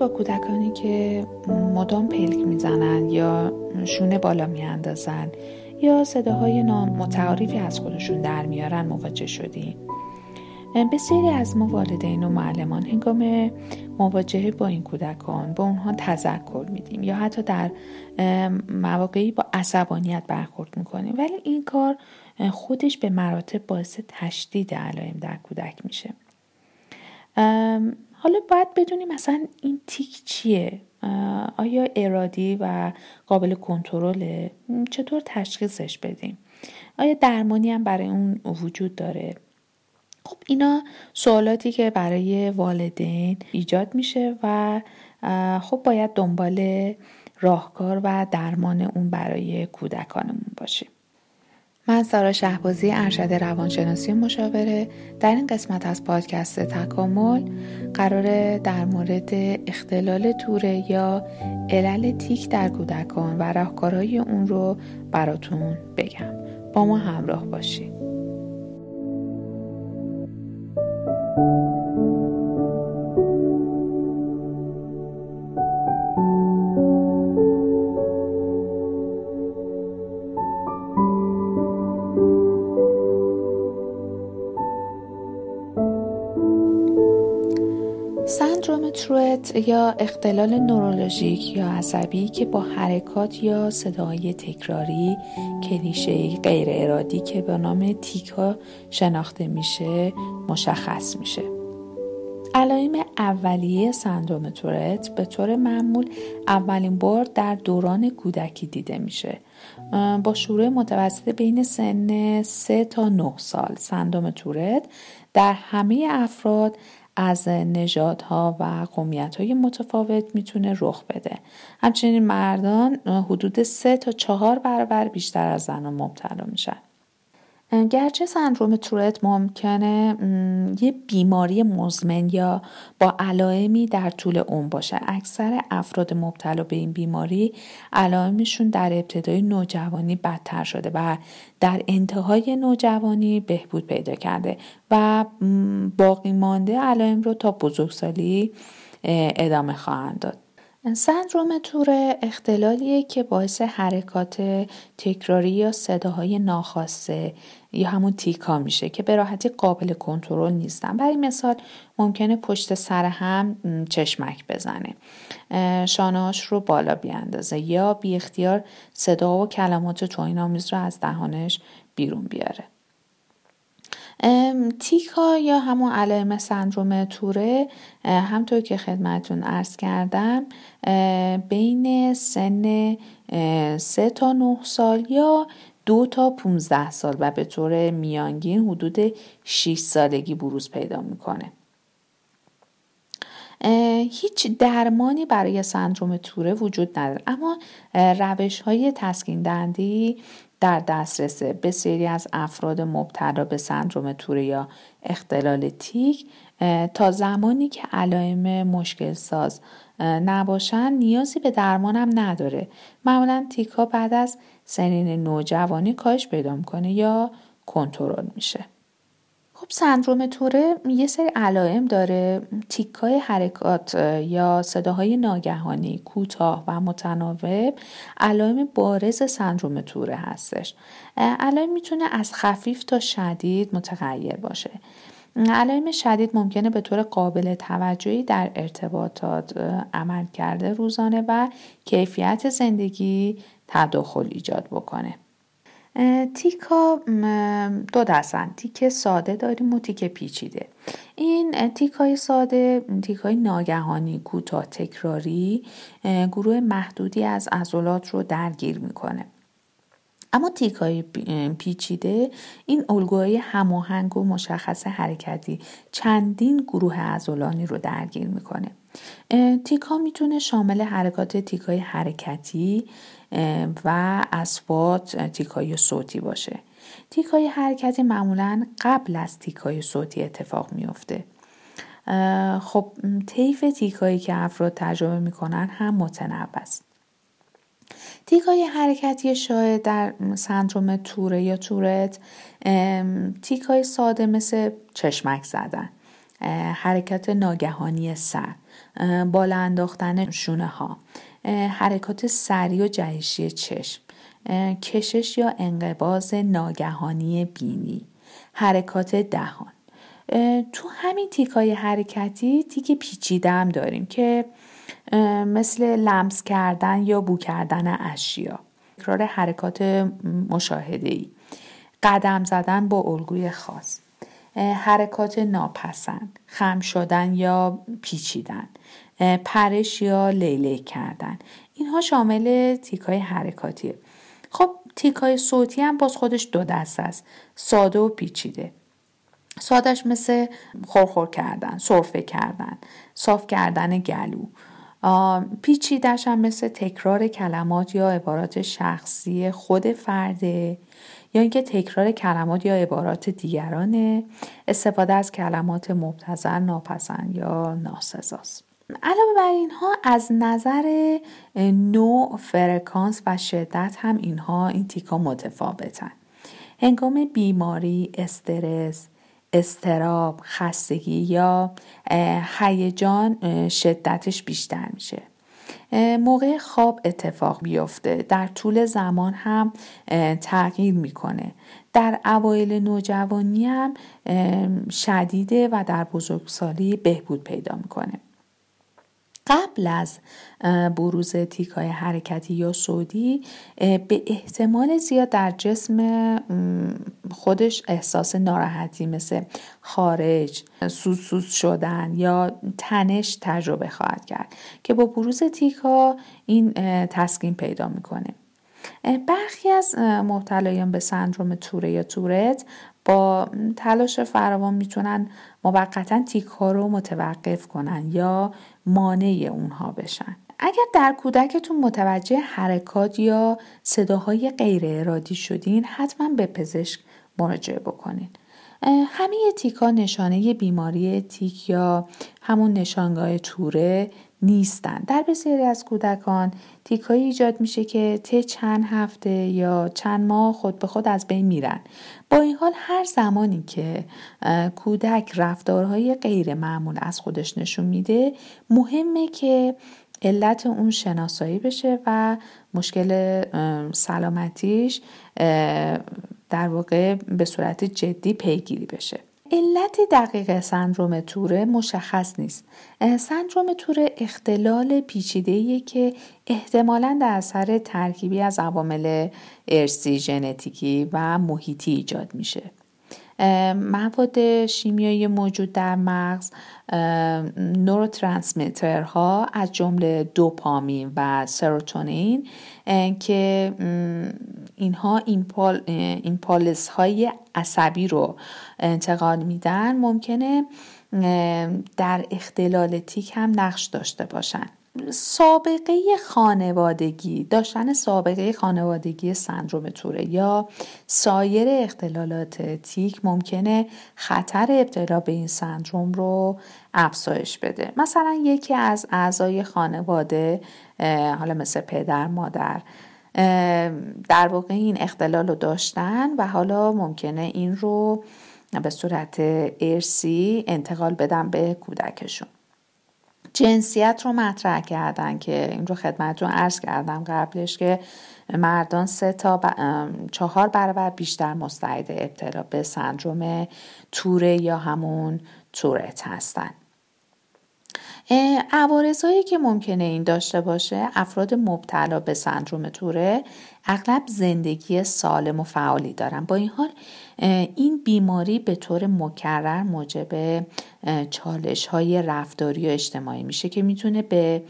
به با کودکانی که مدام پلک می‌زنن یا شونه بالا میاندازن یا صداهای نامتعارفی از خودشون در میارن مواجه شدیم. بسیاری از ما والدین و معلمان هنگام مواجهه با این کودکان با اونها تذکر میدیم یا حتی در مواقعی با عصبانیت برخورد می‌کنیم. ولی این کار خودش به مراتب باعث تشدید علائم در کودک میشه. حالا باید بدونیم مثلا این تیک چیه؟ آیا ارادی و قابل کنترله؟ چطور تشخیصش بدیم؟ آیا درمانی هم برای اون وجود داره؟ خب اینا سوالاتی که برای والدین ایجاد میشه و خب باید دنبال راهکار و درمان اون برای کودکانمون باشیم من سارا شهبازی ارشد روانشناسی مشاوره. در این قسمت از پادکست تکامل قرار در مورد اختلال توره یا علل تیک در کودکان و راهکارهای اون رو براتون بگم. با ما همراه باشید. یا اختلال نورولوژیک یا عصبی که با حرکات یا صدای تکراری کلیشه غیر ارادی که به نام تیکا شناخته میشه مشخص میشه. علائم اولیه سندروم تورت به طور معمول اولین بار در دوران کودکی دیده میشه. با شروع متوسط بین سن 3 تا 9 سال سندروم تورت در همه افراد از نژادها و های متفاوت می‌تونه رخ بده. همچنین مردان حدود سه تا چهار برابر بیشتر از زنان مبتلا میشن. گرچه سندروم تورت ممکنه یه بیماری مزمن یا با علائمی در طول عمر باشه. اکثر افراد مبتلا به این بیماری علائمشون در ابتدای نوجوانی بدتر شده و در انتهای نوجوانی بهبود پیدا کرده و باقی مانده علائم رو تا بزرگسالی ادامه خواهند داد. سندروم تور اختلالیه که باعث حرکات تکراری یا صداهای ناخواسته یا همون تیکا میشه که به راحتی قابل کنترل نیستن. برای مثال ممکنه پشت سر هم چشمک بزنه. شانهاش رو بالا بیاندازه یا بی اختیار صدا و کلمات توین آمیز رو از دهانش بیرون بیاره. تیکا یا همون علائم سندروم توره همطور که خدمتون ارز کردم بین سن 3 تا 9 سال یا دو تا 15 سال و به طور میانگین حدود 6 سالگی بروز پیدا می‌کنه. هیچ درمانی برای سندروم توره وجود نداره اما روش های تسکین دهنده در دسترس بسیاری از افراد مبتلا به سندروم توره یا اختلال تیک تا زمانی که علائم مشکل ساز نباشن نیازی به درمان هم نداره. معمولا تیک ها بعد از سنین نوجوانی کاهش پیدا می‌کنه یا کنترل میشه. خب سندروم توره یه سری علائم داره تیکای حرکات یا صداهای ناگهانی کوتاه و متناوب. علائم بارز سندروم توره هستش. علائم می‌تونه از خفیف تا شدید متغیر باشه. علائم شدید ممکنه به طور قابل توجهی در ارتباطات عمل کرده روزانه و کیفیت زندگی تداخل ایجاد بکنه. تیکا دو دستن تیک ساده داریم و تیک پیچیده. این تیک های ساده تیک های ناگهانی کوتاه تکراری گروه محدودی از عضلات رو درگیر می‌کنه. اما تیک های پیچیده این الگوهای هماهنگ و مشخص حرکتی چندین گروه عضلانی رو درگیر می‌کنه. تیک ها می‌تونه شامل حرکات تیک های حرکتی و اسوات تیک های صوتی باشه. تیک های حرکتی معمولا قبل از تیک های صوتی اتفاق میفته خب طیف تیک هایی که افراد تجربه می‌کنن هم متنوع است. تیک های حرکتی شاید در سندروم توره یا تورت تیک های ساده مثل چشمک زدن حرکت ناگهانی سر. بالا انداختن شونه ها حرکات سری و جهشی چشم. کشش یا انقباز ناگهانی بینی. حرکات دهان. تو همین تیکای حرکتی تیک پیچیده هم داریم که مثل لمس کردن یا بو کردن اشیا. تکرار حرکات مشاهده ای قدم زدن با الگوی خاص. حرکات ناپسند خم شدن یا پیچیدن پرش یا لیله کردن. اینها شامل تیکای حرکاتیه. خب تیکای صوتی هم باز خودش دو دست است ساده و پیچیده. سادش مثل خورخور کردن سرفه کردن صاف کردن گلو. پیچیدش هم مثل تکرار کلمات یا عبارات شخصی خود فرده. یا اینکه تکرار کلمات یا عبارات دیگرانه استفاده از کلمات مبتذل ناپسند یا ناسزاست علاوه بر اینها از نظر نوع فرکانس و شدت هم اینها این تیکا متفاوتن. هنگام بیماری استرس استراب خستگی یا هیجان شدتش بیشتر میشه. موقع خواب اتفاق بیفته. در طول زمان هم تغییر می‌کنه. در اوایل نوجوانی هم شدیده و در بزرگسالی بهبود پیدا می‌کنه. قبل از بروز تیکای حرکتی یا سودی به احتمال زیاد در جسم خودش احساس ناراحتی مثل خارج سوس سوس شدن یا تنش تجربه خواهد کرد که با بروز تیکا این تسکین پیدا می‌کنه. برخی از مبتلایان به سندروم توره یا تورت با تلاش فراوان می‌تونن موقتا تیک ها رو متوقف کنن یا مانع اونها بشن. اگر در کودکتون متوجه حرکات یا صداهای غیر ارادی شدین حتما به پزشک مراجعه بکنین. همه تیکا نشانه بیماری تیک یا همون نشانگاه توره نیستن. در بسیاری از کودکان تیکایی ایجاد میشه که طی چند هفته یا چند ماه خود به خود از بین میرن. با این حال هر زمانی که کودک رفتارهای غیر معمول از خودش نشون میده مهمه که علت اون شناسایی بشه و مشکل سلامتیش در واقع به صورت جدی پیگیری بشه. علت دقیق سندروم توره مشخص نیست. سندروم توره اختلال پیچیده که احتمالا در اثر ترکیبی از عوامل ارسی ژنتیکی و محیطی ایجاد میشه. مواد شیمیایی موجود در مغز نوروترانسمیترها از جمله دوپامین و سروتونین که اینها ایمپال، ایمپالس های عصبی رو انتقال میدن ممکنه در اختلال تیک هم نقش داشته باشن. سابقه خانوادگی داشتن سابقه خانوادگی سندروم توره یا سایر اختلالات تیک ممکنه خطر ابتلا به این سندروم رو افزایش بده. مثلا یکی از اعضای خانواده حالا مثل پدر مادر در واقع این اختلال رو داشتن و حالا ممکنه این رو به صورت ارسی انتقال بدن به کودکشون. جنسیت رو مطرح کردن که این رو خدمتتون عرض کردم قبلش که مردان سه تا چهار برابر بیشتر مستعد ابتلا به سندروم توره یا همون تورت هستن. عوارضهایی که ممکنه این داشته باشه افراد مبتلا به سندروم توره اغلب زندگی سالم و فعالی دارن. با این حال این بیماری به طور مکرر موجب چالش های رفتاری و اجتماعی میشه که می‌تونه به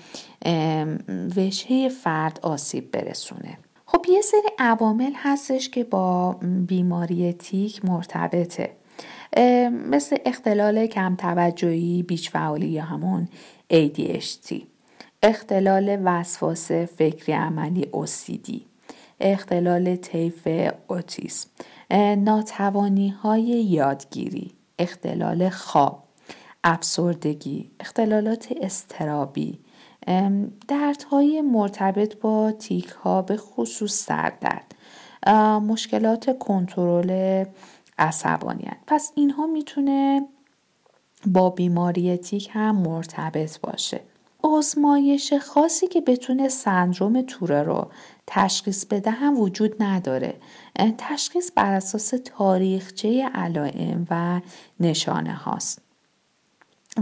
وجهه فرد آسیب برسونه. خب یه سری عوامل هستش که با بیماری تیک مرتبطه. مثل اختلال کم توجهی بیچ فعالی یا همون ADHD اختلال وسواس فکری عملی OCD اختلال طیف اوتیسم. ناتوانی های یادگیری. اختلال خواب. افسردگی. اختلالات استرابی. دردهای مرتبط با تیک ها به خصوص سردرد. مشکلات کنترل عصبانیت پس اینها می‌تونه با بیماری تیک هم مرتبط باشه. آزمایش خاصی که بتونه سندروم توره رو تشخیص بده هم وجود نداره. تشخیص بر اساس تاریخچه علائم و نشانه هاست.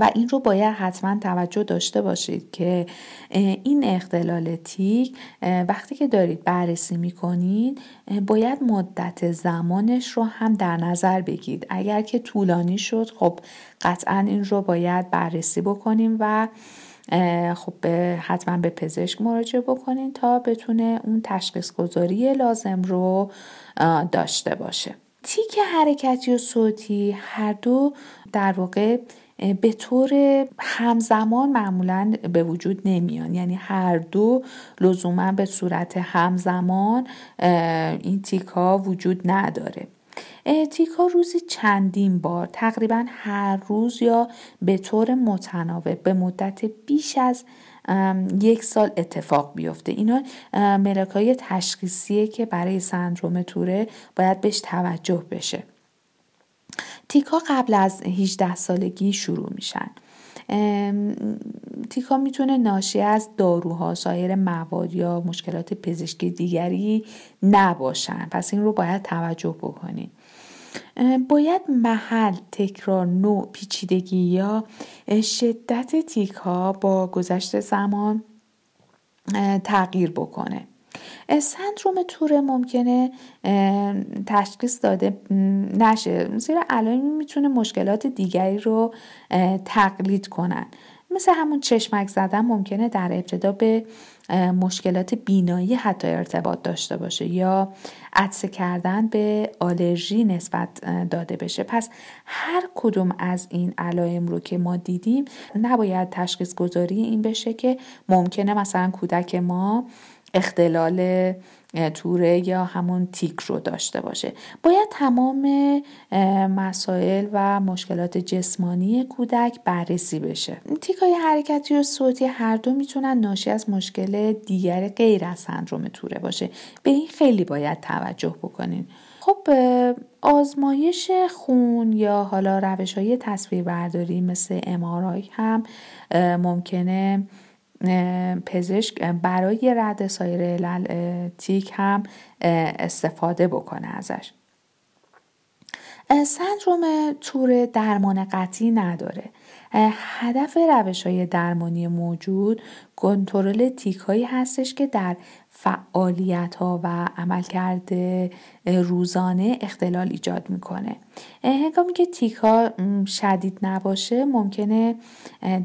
و این رو باید حتما توجه داشته باشید که این اختلال تیک وقتی که دارید بررسی می‌کنید باید مدت زمانش رو هم در نظر بگیرید. اگر که طولانی شد خب قطعا این رو باید بررسی بکنیم و خب حتما به پزشک مراجعه بکنین تا بتونه اون تشخیص گذاری لازم رو داشته باشه. تیک حرکتی و صوتی هر دو در واقع به طور همزمان معمولا به وجود نمیان. یعنی هر دو لزوما به صورت همزمان این تیکا وجود نداره. تیکا روزی چندین بار تقریبا هر روز یا به طور متناوب به مدت بیش از یک سال اتفاق بیفته. اینا ملک های تشخیصیه که برای سندروم توره باید بهش توجه بشه. تیکا قبل از 18 سالگی شروع میشن. تیکا می‌تونه ناشی از داروها سایر مواد یا مشکلات پزشکی دیگری نباشن. پس این رو باید توجه بکنید باید محل تکرار نوع پیچیدگی یا شدت تیک ها با گذشت زمان تغییر بکنه. سندروم توره ممکنه تشخیص داده. نشه. زیرا علائم می‌تونه مشکلات دیگری رو تقلید کنن. مثل همون چشمک زدن ممکنه در ابتدا به مشکلات بینایی حتی ارتباط داشته باشه یا عدسه کردن به آلرژی نسبت داده بشه. پس هر کدوم از این علائم رو که ما دیدیم نباید تشخیص گذاری این بشه که ممکنه مثلا کودک ما اختلال توره یا همون تیک رو داشته باشه. باید تمام مسائل و مشکلات جسمانی کودک بررسی بشه. تیک های حرکتی و صوتی هر دو می‌تونن ناشی از مشکل دیگر غیر از سندروم توره باشه. به این خیلی باید توجه بکنین. خب آزمایش خون یا حالا روش های تصویر برداری مثل امارای هم ممکنه پزشک برای رد سایر علل تیک هم استفاده بکنه ازش. سندروم تور درمان قطعی نداره. هدف روش های درمانی موجود کنترل تیک هایی هستش که در فعالیت ها و عملکرد روزانه اختلال ایجاد می‌کنه. هنگامی که تیک ها شدید نباشه ممکنه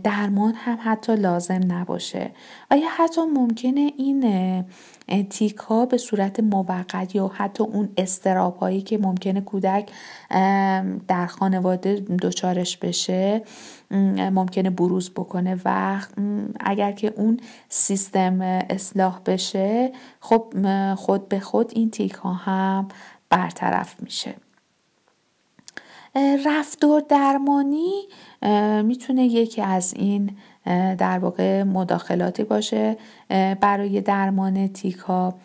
درمان هم حتی لازم نباشه. و یا حتی ممکنه این تیک ها به صورت موقت یا حتی اون استراب هایی که ممکنه کودک در خانواده دچارش بشه ممکنه بروز بکنه و اگر که اون سیستم اصلاح بشه خب خود به خود این تیک ها هم برطرف میشه. رفتار درمانی می‌تونه یکی از این در واقع مداخلاتی باشه برای درمان تیک ها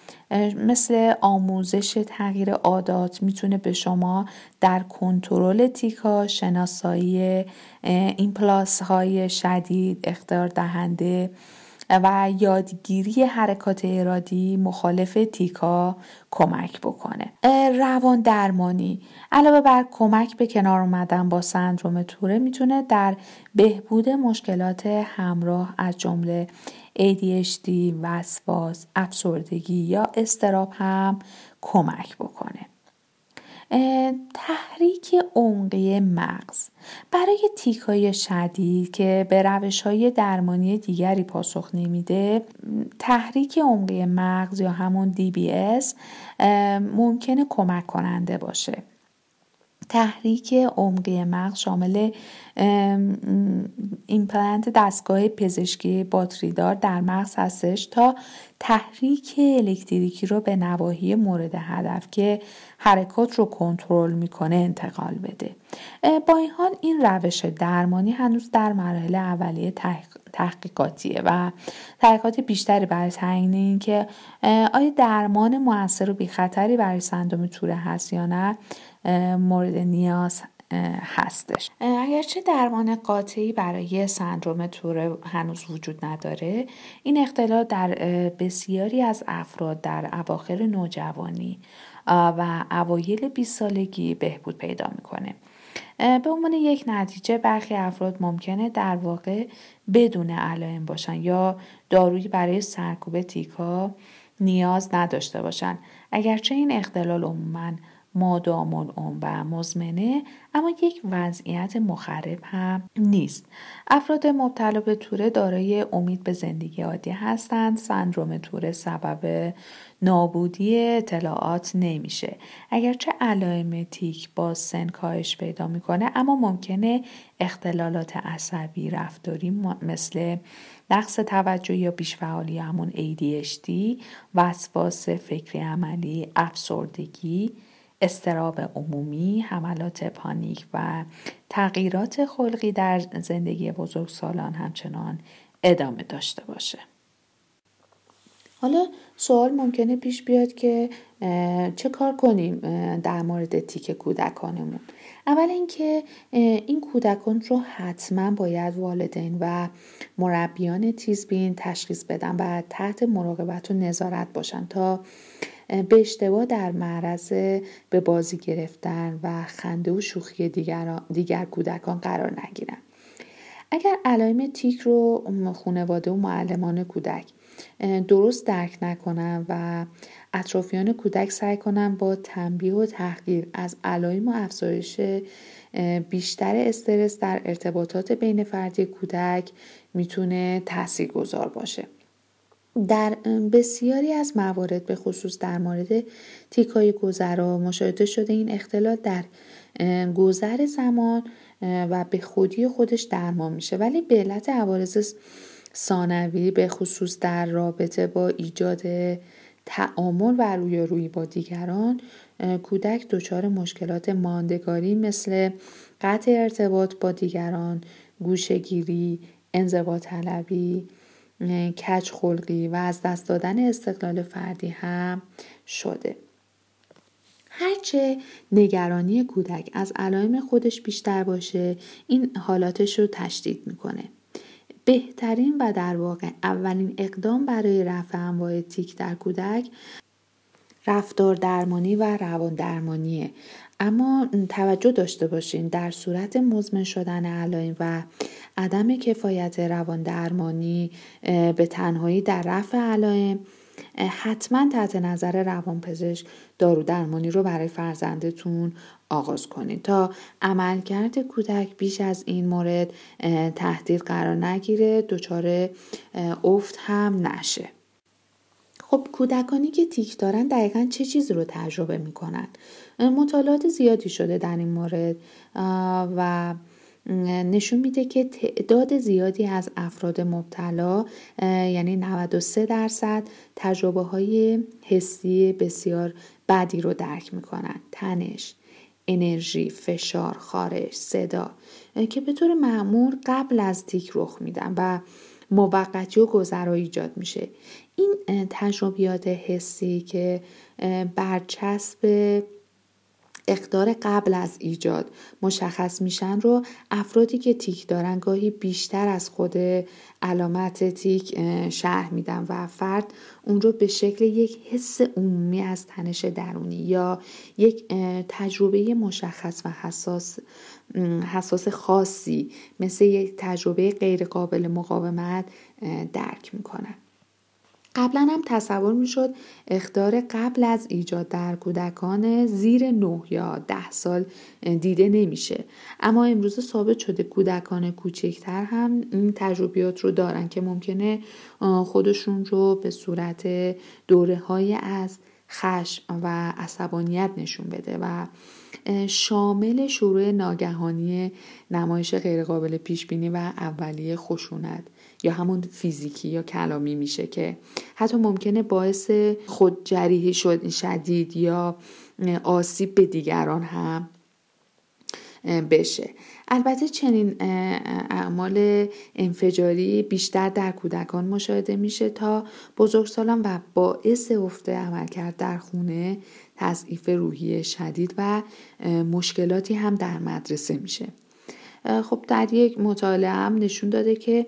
مثل آموزش تغییر عادات می‌تونه به شما در کنترل تیک ها شناسایی این پلاس های شدید اختار دهنده و یادگیری حرکات ارادی مخالف تیکا کمک بکنه. روان درمانی. علاوه بر کمک به کنار اومدن با سندروم توره می‌تونه در بهبود مشکلات همراه از جمله ADHD، وسواس، افسردگی یا استراب هم کمک بکنه. تحریک عمقی مغز. برای تیک های شدید که به روش های درمانی دیگری پاسخ نمیده تحریک عمقی مغز یا همون DBS ممکنه کمک کننده باشه. تحریک عمقی مغز شامل ایمپلنت دستگاه پزشکی باتریدار در مغز هستش تا تحریک الکتریکی رو به نواحی مورد هدف که حرکات رو کنترل می‌کنه انتقال بده. با این حال این روش درمانی هنوز در مراحل اولیه تحقیقاتیه و تحقیقات بیشتری برای تعیین این که آیا درمان موثر و بی خطری برای سندوم توره هست یا نه؟ مورد نیاز هستش. اگرچه درمان قاطعی برای سندروم توره هنوز وجود نداره این اختلال در بسیاری از افراد در اواخر نوجوانی و اوایل 20 سالگی بهبود پیدا می‌کنه. به عنوان یک نتیجه برخی افراد ممکنه در واقع بدون علائم باشن یا دارویی برای سرکوب تیکا نیاز نداشته باشن. اگرچه این اختلال عموما مادام العمر مزمنه اما یک وضعیت مخرب هم نیست. افراد مبتلا به توره دارای امید به زندگی عادی هستند. سندروم توره سبب نابودی اطلاعات نمیشه. اگرچه علائم تیک با سن کاهش پیدا می‌کنه اما ممکنه اختلالات عصبی رفتاری مثل نقص توجه یا بیشفعالی همون ADHD وسواس فکری عملی افسردگی استراب عمومی، حملات پانیک و تغییرات خلقی در زندگی بزرگسالان همچنان ادامه داشته باشه. حالا سوال ممکنه پیش بیاد که چه کار کنیم در مورد تیک کودکانمون اول اینکه این کودکان رو حتما باید والدین و مربیان تیزبین تشخیص بدن و تحت مراقبت و نظارت باشن تا به اشتباه در معرض به بازی گرفتن و خنده و شوخی دیگر, دیگر کودکان قرار نگیرن. اگر علائم تیک رو خانواده و معلمان کودک درست درک نکنن و اطرافیان کودک سعی کنن با تنبیه و تحقیر از علائم و افزایش بیشتر استرس در ارتباطات بین فردی کودک می‌تونه تاثیر گذار باشه. در بسیاری از موارد به خصوص در مورد تیکای گذرا مشاهده شده این اختلال در گذر زمان و به خودی خودش درمان میشه. ولی به علت عوارض ثانوی به خصوص در رابطه با ایجاد تعامل و رویارویی با دیگران کودک دچار مشکلات ماندگاری مثل قطع ارتباط با دیگران گوشگیری انزوا طلبی کج خلقی و از دست دادن استقلال فردی هم شده. هرچه نگرانی کودک از علائم خودش بیشتر باشه این حالاتش رو تشدید می‌کنه. بهترین و در واقع اولین اقدام برای رفع انواع تیک در کودک رفتار درمانی و روان درمانیه. اما توجه داشته باشین در صورت مزمن شدن علائم و عدم کفایت روان درمانی به تنهایی در رفع علائم حتما تحت نظر روانپزشک دارو درمانی رو برای فرزندتون آغاز کنید تا عملکرد کودک بیش از این مورد تهدید قرار نگیره دچار افت هم نشه. خب کودکانی که تیک دارن دقیقا چه چیزی رو تجربه می‌کنن؟ مطالعات زیادی شده در این مورد و نشون میده که تعداد زیادی از افراد مبتلا یعنی 93 درصد تجربه های حسی بسیار بدی رو درک می‌کنن. تنش انرژی، فشار، خارش، صدا که به طور معمول قبل از تیک رخ میدن و موقتی و گذرا ایجاد میشه. این تجربیات حسی که برچسب اقدار قبل از ایجاد مشخص میشن رو افرادی که تیک دارن گاهی بیشتر از خود علامت تیک شرح میدن و فرد اون رو به شکل یک حس عمومی از تنش درونی یا یک تجربه مشخص و حساس حساس خاصی مثل یک تجربه غیر قابل مقاومت درک می‌کنن. قبلا هم تصور می‌شد اختار قبل از ایجاد در کودکان زیر 9 یا 10 سال دیده نمیشه. اما امروز ثابت شده کودکان کوچکتر هم این تجربیات رو دارن که ممکنه خودشون رو به صورت دوره های از خشم و عصبانیت نشون بده و شامل شروع ناگهانی نمایش غیرقابل پیش بینی و اولیه خشونت. یا همون فیزیکی یا کلامی میشه که حتی ممکنه باعث خودجریحی شد شدید یا آسیب به دیگران هم بشه. البته چنین اعمال انفجاری بیشتر در کودکان مشاهده میشه تا بزرگسالان و باعث افت عملکرد در خونه تضعیف روحی شدید و مشکلاتی هم در مدرسه میشه. خب در یک مطالعه هم نشون داده که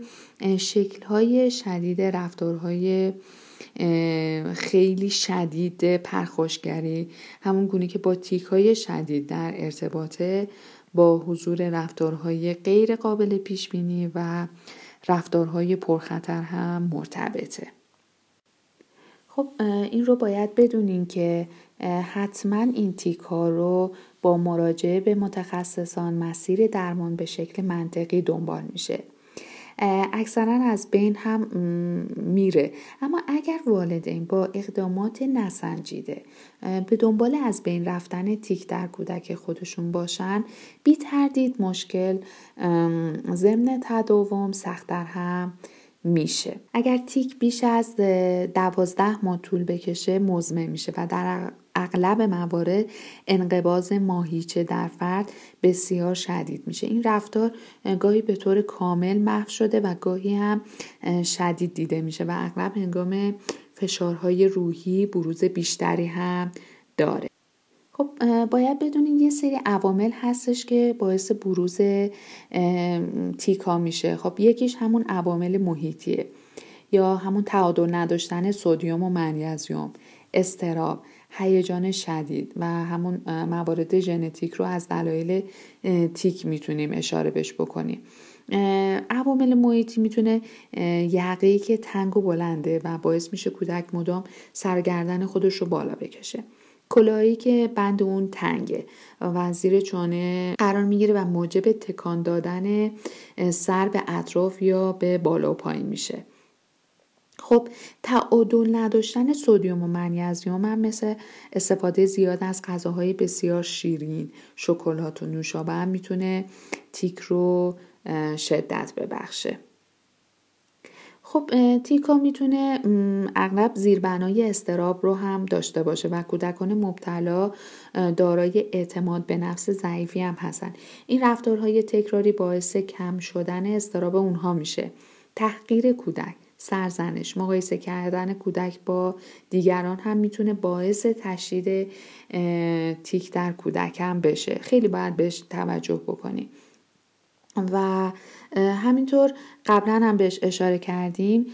شکلهای شدید رفتارهای خیلی شدید پرخوشگری همون گونه که با تیک های شدید در ارتباطه با حضور رفتارهای غیر قابل پیش بینی و رفتارهای پرخطر هم مرتبطه. خب این رو باید بدونین که حتما این تیک ها رو با مراجعه به متخصصان مسیر درمان به شکل منطقی دنبال میشه. اکثرا از بین هم میره. اما اگر والدین با اقدامات نسنجیده به دنبال از بین رفتن تیک در کودک خودشون باشن بی تردید مشکل ضمن تداوم سختتر هم میشه. اگر تیک بیش از دوازده ماه طول بکشه مزمن میشه و در اغلب موارد انقباز ماهیچه در فرد بسیار شدید میشه. این رفتار گاهی به طور کامل محو شده و گاهی هم شدید دیده میشه و اغلب هنگام فشارهای روحی بروز بیشتری هم داره. خب باید بدونین یه سری عوامل هستش که باعث بروز تیکا میشه. خب یکیش همون عوامل محیطیه یا همون تعادل نداشتن سودیوم و منیزیوم استراب. هیجان شدید و همون موارد ژنتیک رو از دلایل تیک می‌تونیم اشاره بش بکنیم. عوامل محیطی می‌تونه یقهی که تنگ و بلنده و باعث میشه کودک مدام سرگردن خودش رو بالا بکشه. کلاهی که بند اون تنگه و زیر چانه قرار می‌گیره و موجب تکان دادن سر به اطراف یا به بالا و پایین میشه. خب تعادل نداشتن سودیوم و منیزیم هم مثل استفاده زیاد از غذاهای بسیار شیرین شکلات و نوشابه هم می‌تونه تیک رو شدت ببخشه. خب تیکا می‌تونه اغلب زیربنای استراب رو هم داشته باشه و کودکان مبتلا دارای اعتماد به نفس ضعیفی هم هستن. این رفتارهای تکراری باعث کم شدن استراب اونها میشه. تحقیر کودک. سرزنش مقایسه کردن کودک با دیگران هم می‌تونه باعث تشدید تیک در کودک هم بشه. خیلی باید بهش توجه بکنیم و همینطور قبلا هم بهش اشاره کردیم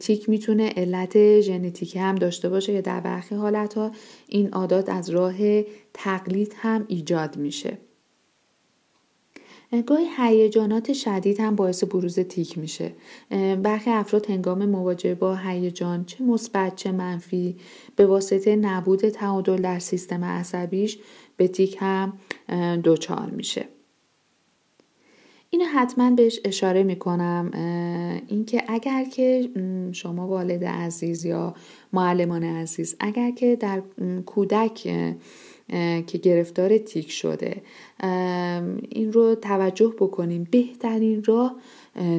تیک می‌تونه علت ژنتیکی هم داشته باشه که در برخی حالت ها این عادات از راه تقلید هم ایجاد میشه. گاهی هیجانات شدید هم باعث بروز تیک میشه. برخی افراد هنگام مواجهه با هیجان چه مثبت چه منفی به واسطه نبود تعادل در سیستم عصبیش به تیک هم دچار میشه. اینو حتما بهش اشاره می‌کنم اینکه اگر که شما والد عزیز یا معلمان عزیز اگر که در کودک که گرفتار تیک شده. این رو توجه بکنیم. بهترین راه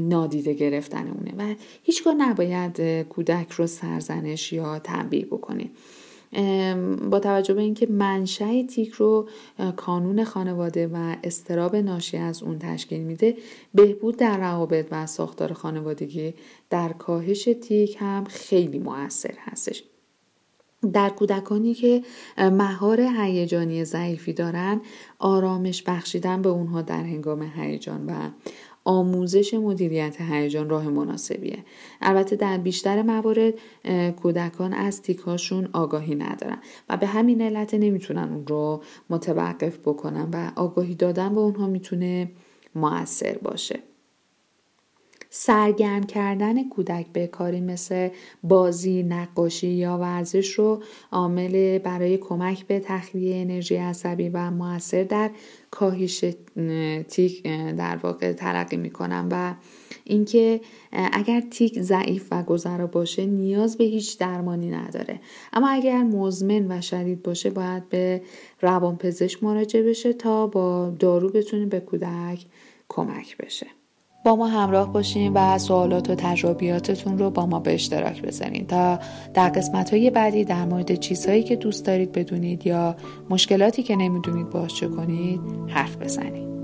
نادیده گرفتن اونه و هیچگاه نباید کودک رو سرزنش یا تنبیه بکنیم با توجه به اینکه منشأ تیک رو کانون خانواده و استراب ناشی از اون تشکیل میده بهبود در روابط و ساختار خانوادگی در کاهش تیک هم خیلی موثر هستش. در کودکانی که مهار هیجانی ضعیفی دارند آرامش بخشیدن به اونها در هنگام هیجان و آموزش مدیریت هیجان راه مناسبیه. البته در بیشتر موارد کودکان از تیکاشون آگاهی ندارن و به همین علت نمی‌تونن اون رو متوقف بکنن و آگاهی دادن به اونها می‌تونه موثر باشه. سرگرم کردن کودک به کاری مثل بازی، نقاشی یا ورزش رو عامل برای کمک به تخلیه انرژی عصبی و موثر در کاهش تیک در واقع ترقی می‌کنم و اینکه اگر تیک ضعیف و گذرا باشه نیاز به هیچ درمانی نداره. اما اگر مزمن و شدید باشه باید به روانپزشک مراجعه بشه تا با دارو بتونه به کودک کمک بشه. با ما همراه باشین و سوالات و تجربیاتتون رو با ما به اشتراک بذارین. تا در قسمت های بعدی در مورد چیزهایی که دوست دارید بدونید یا مشکلاتی که نمی‌دونید باش کنید حرف بزنید.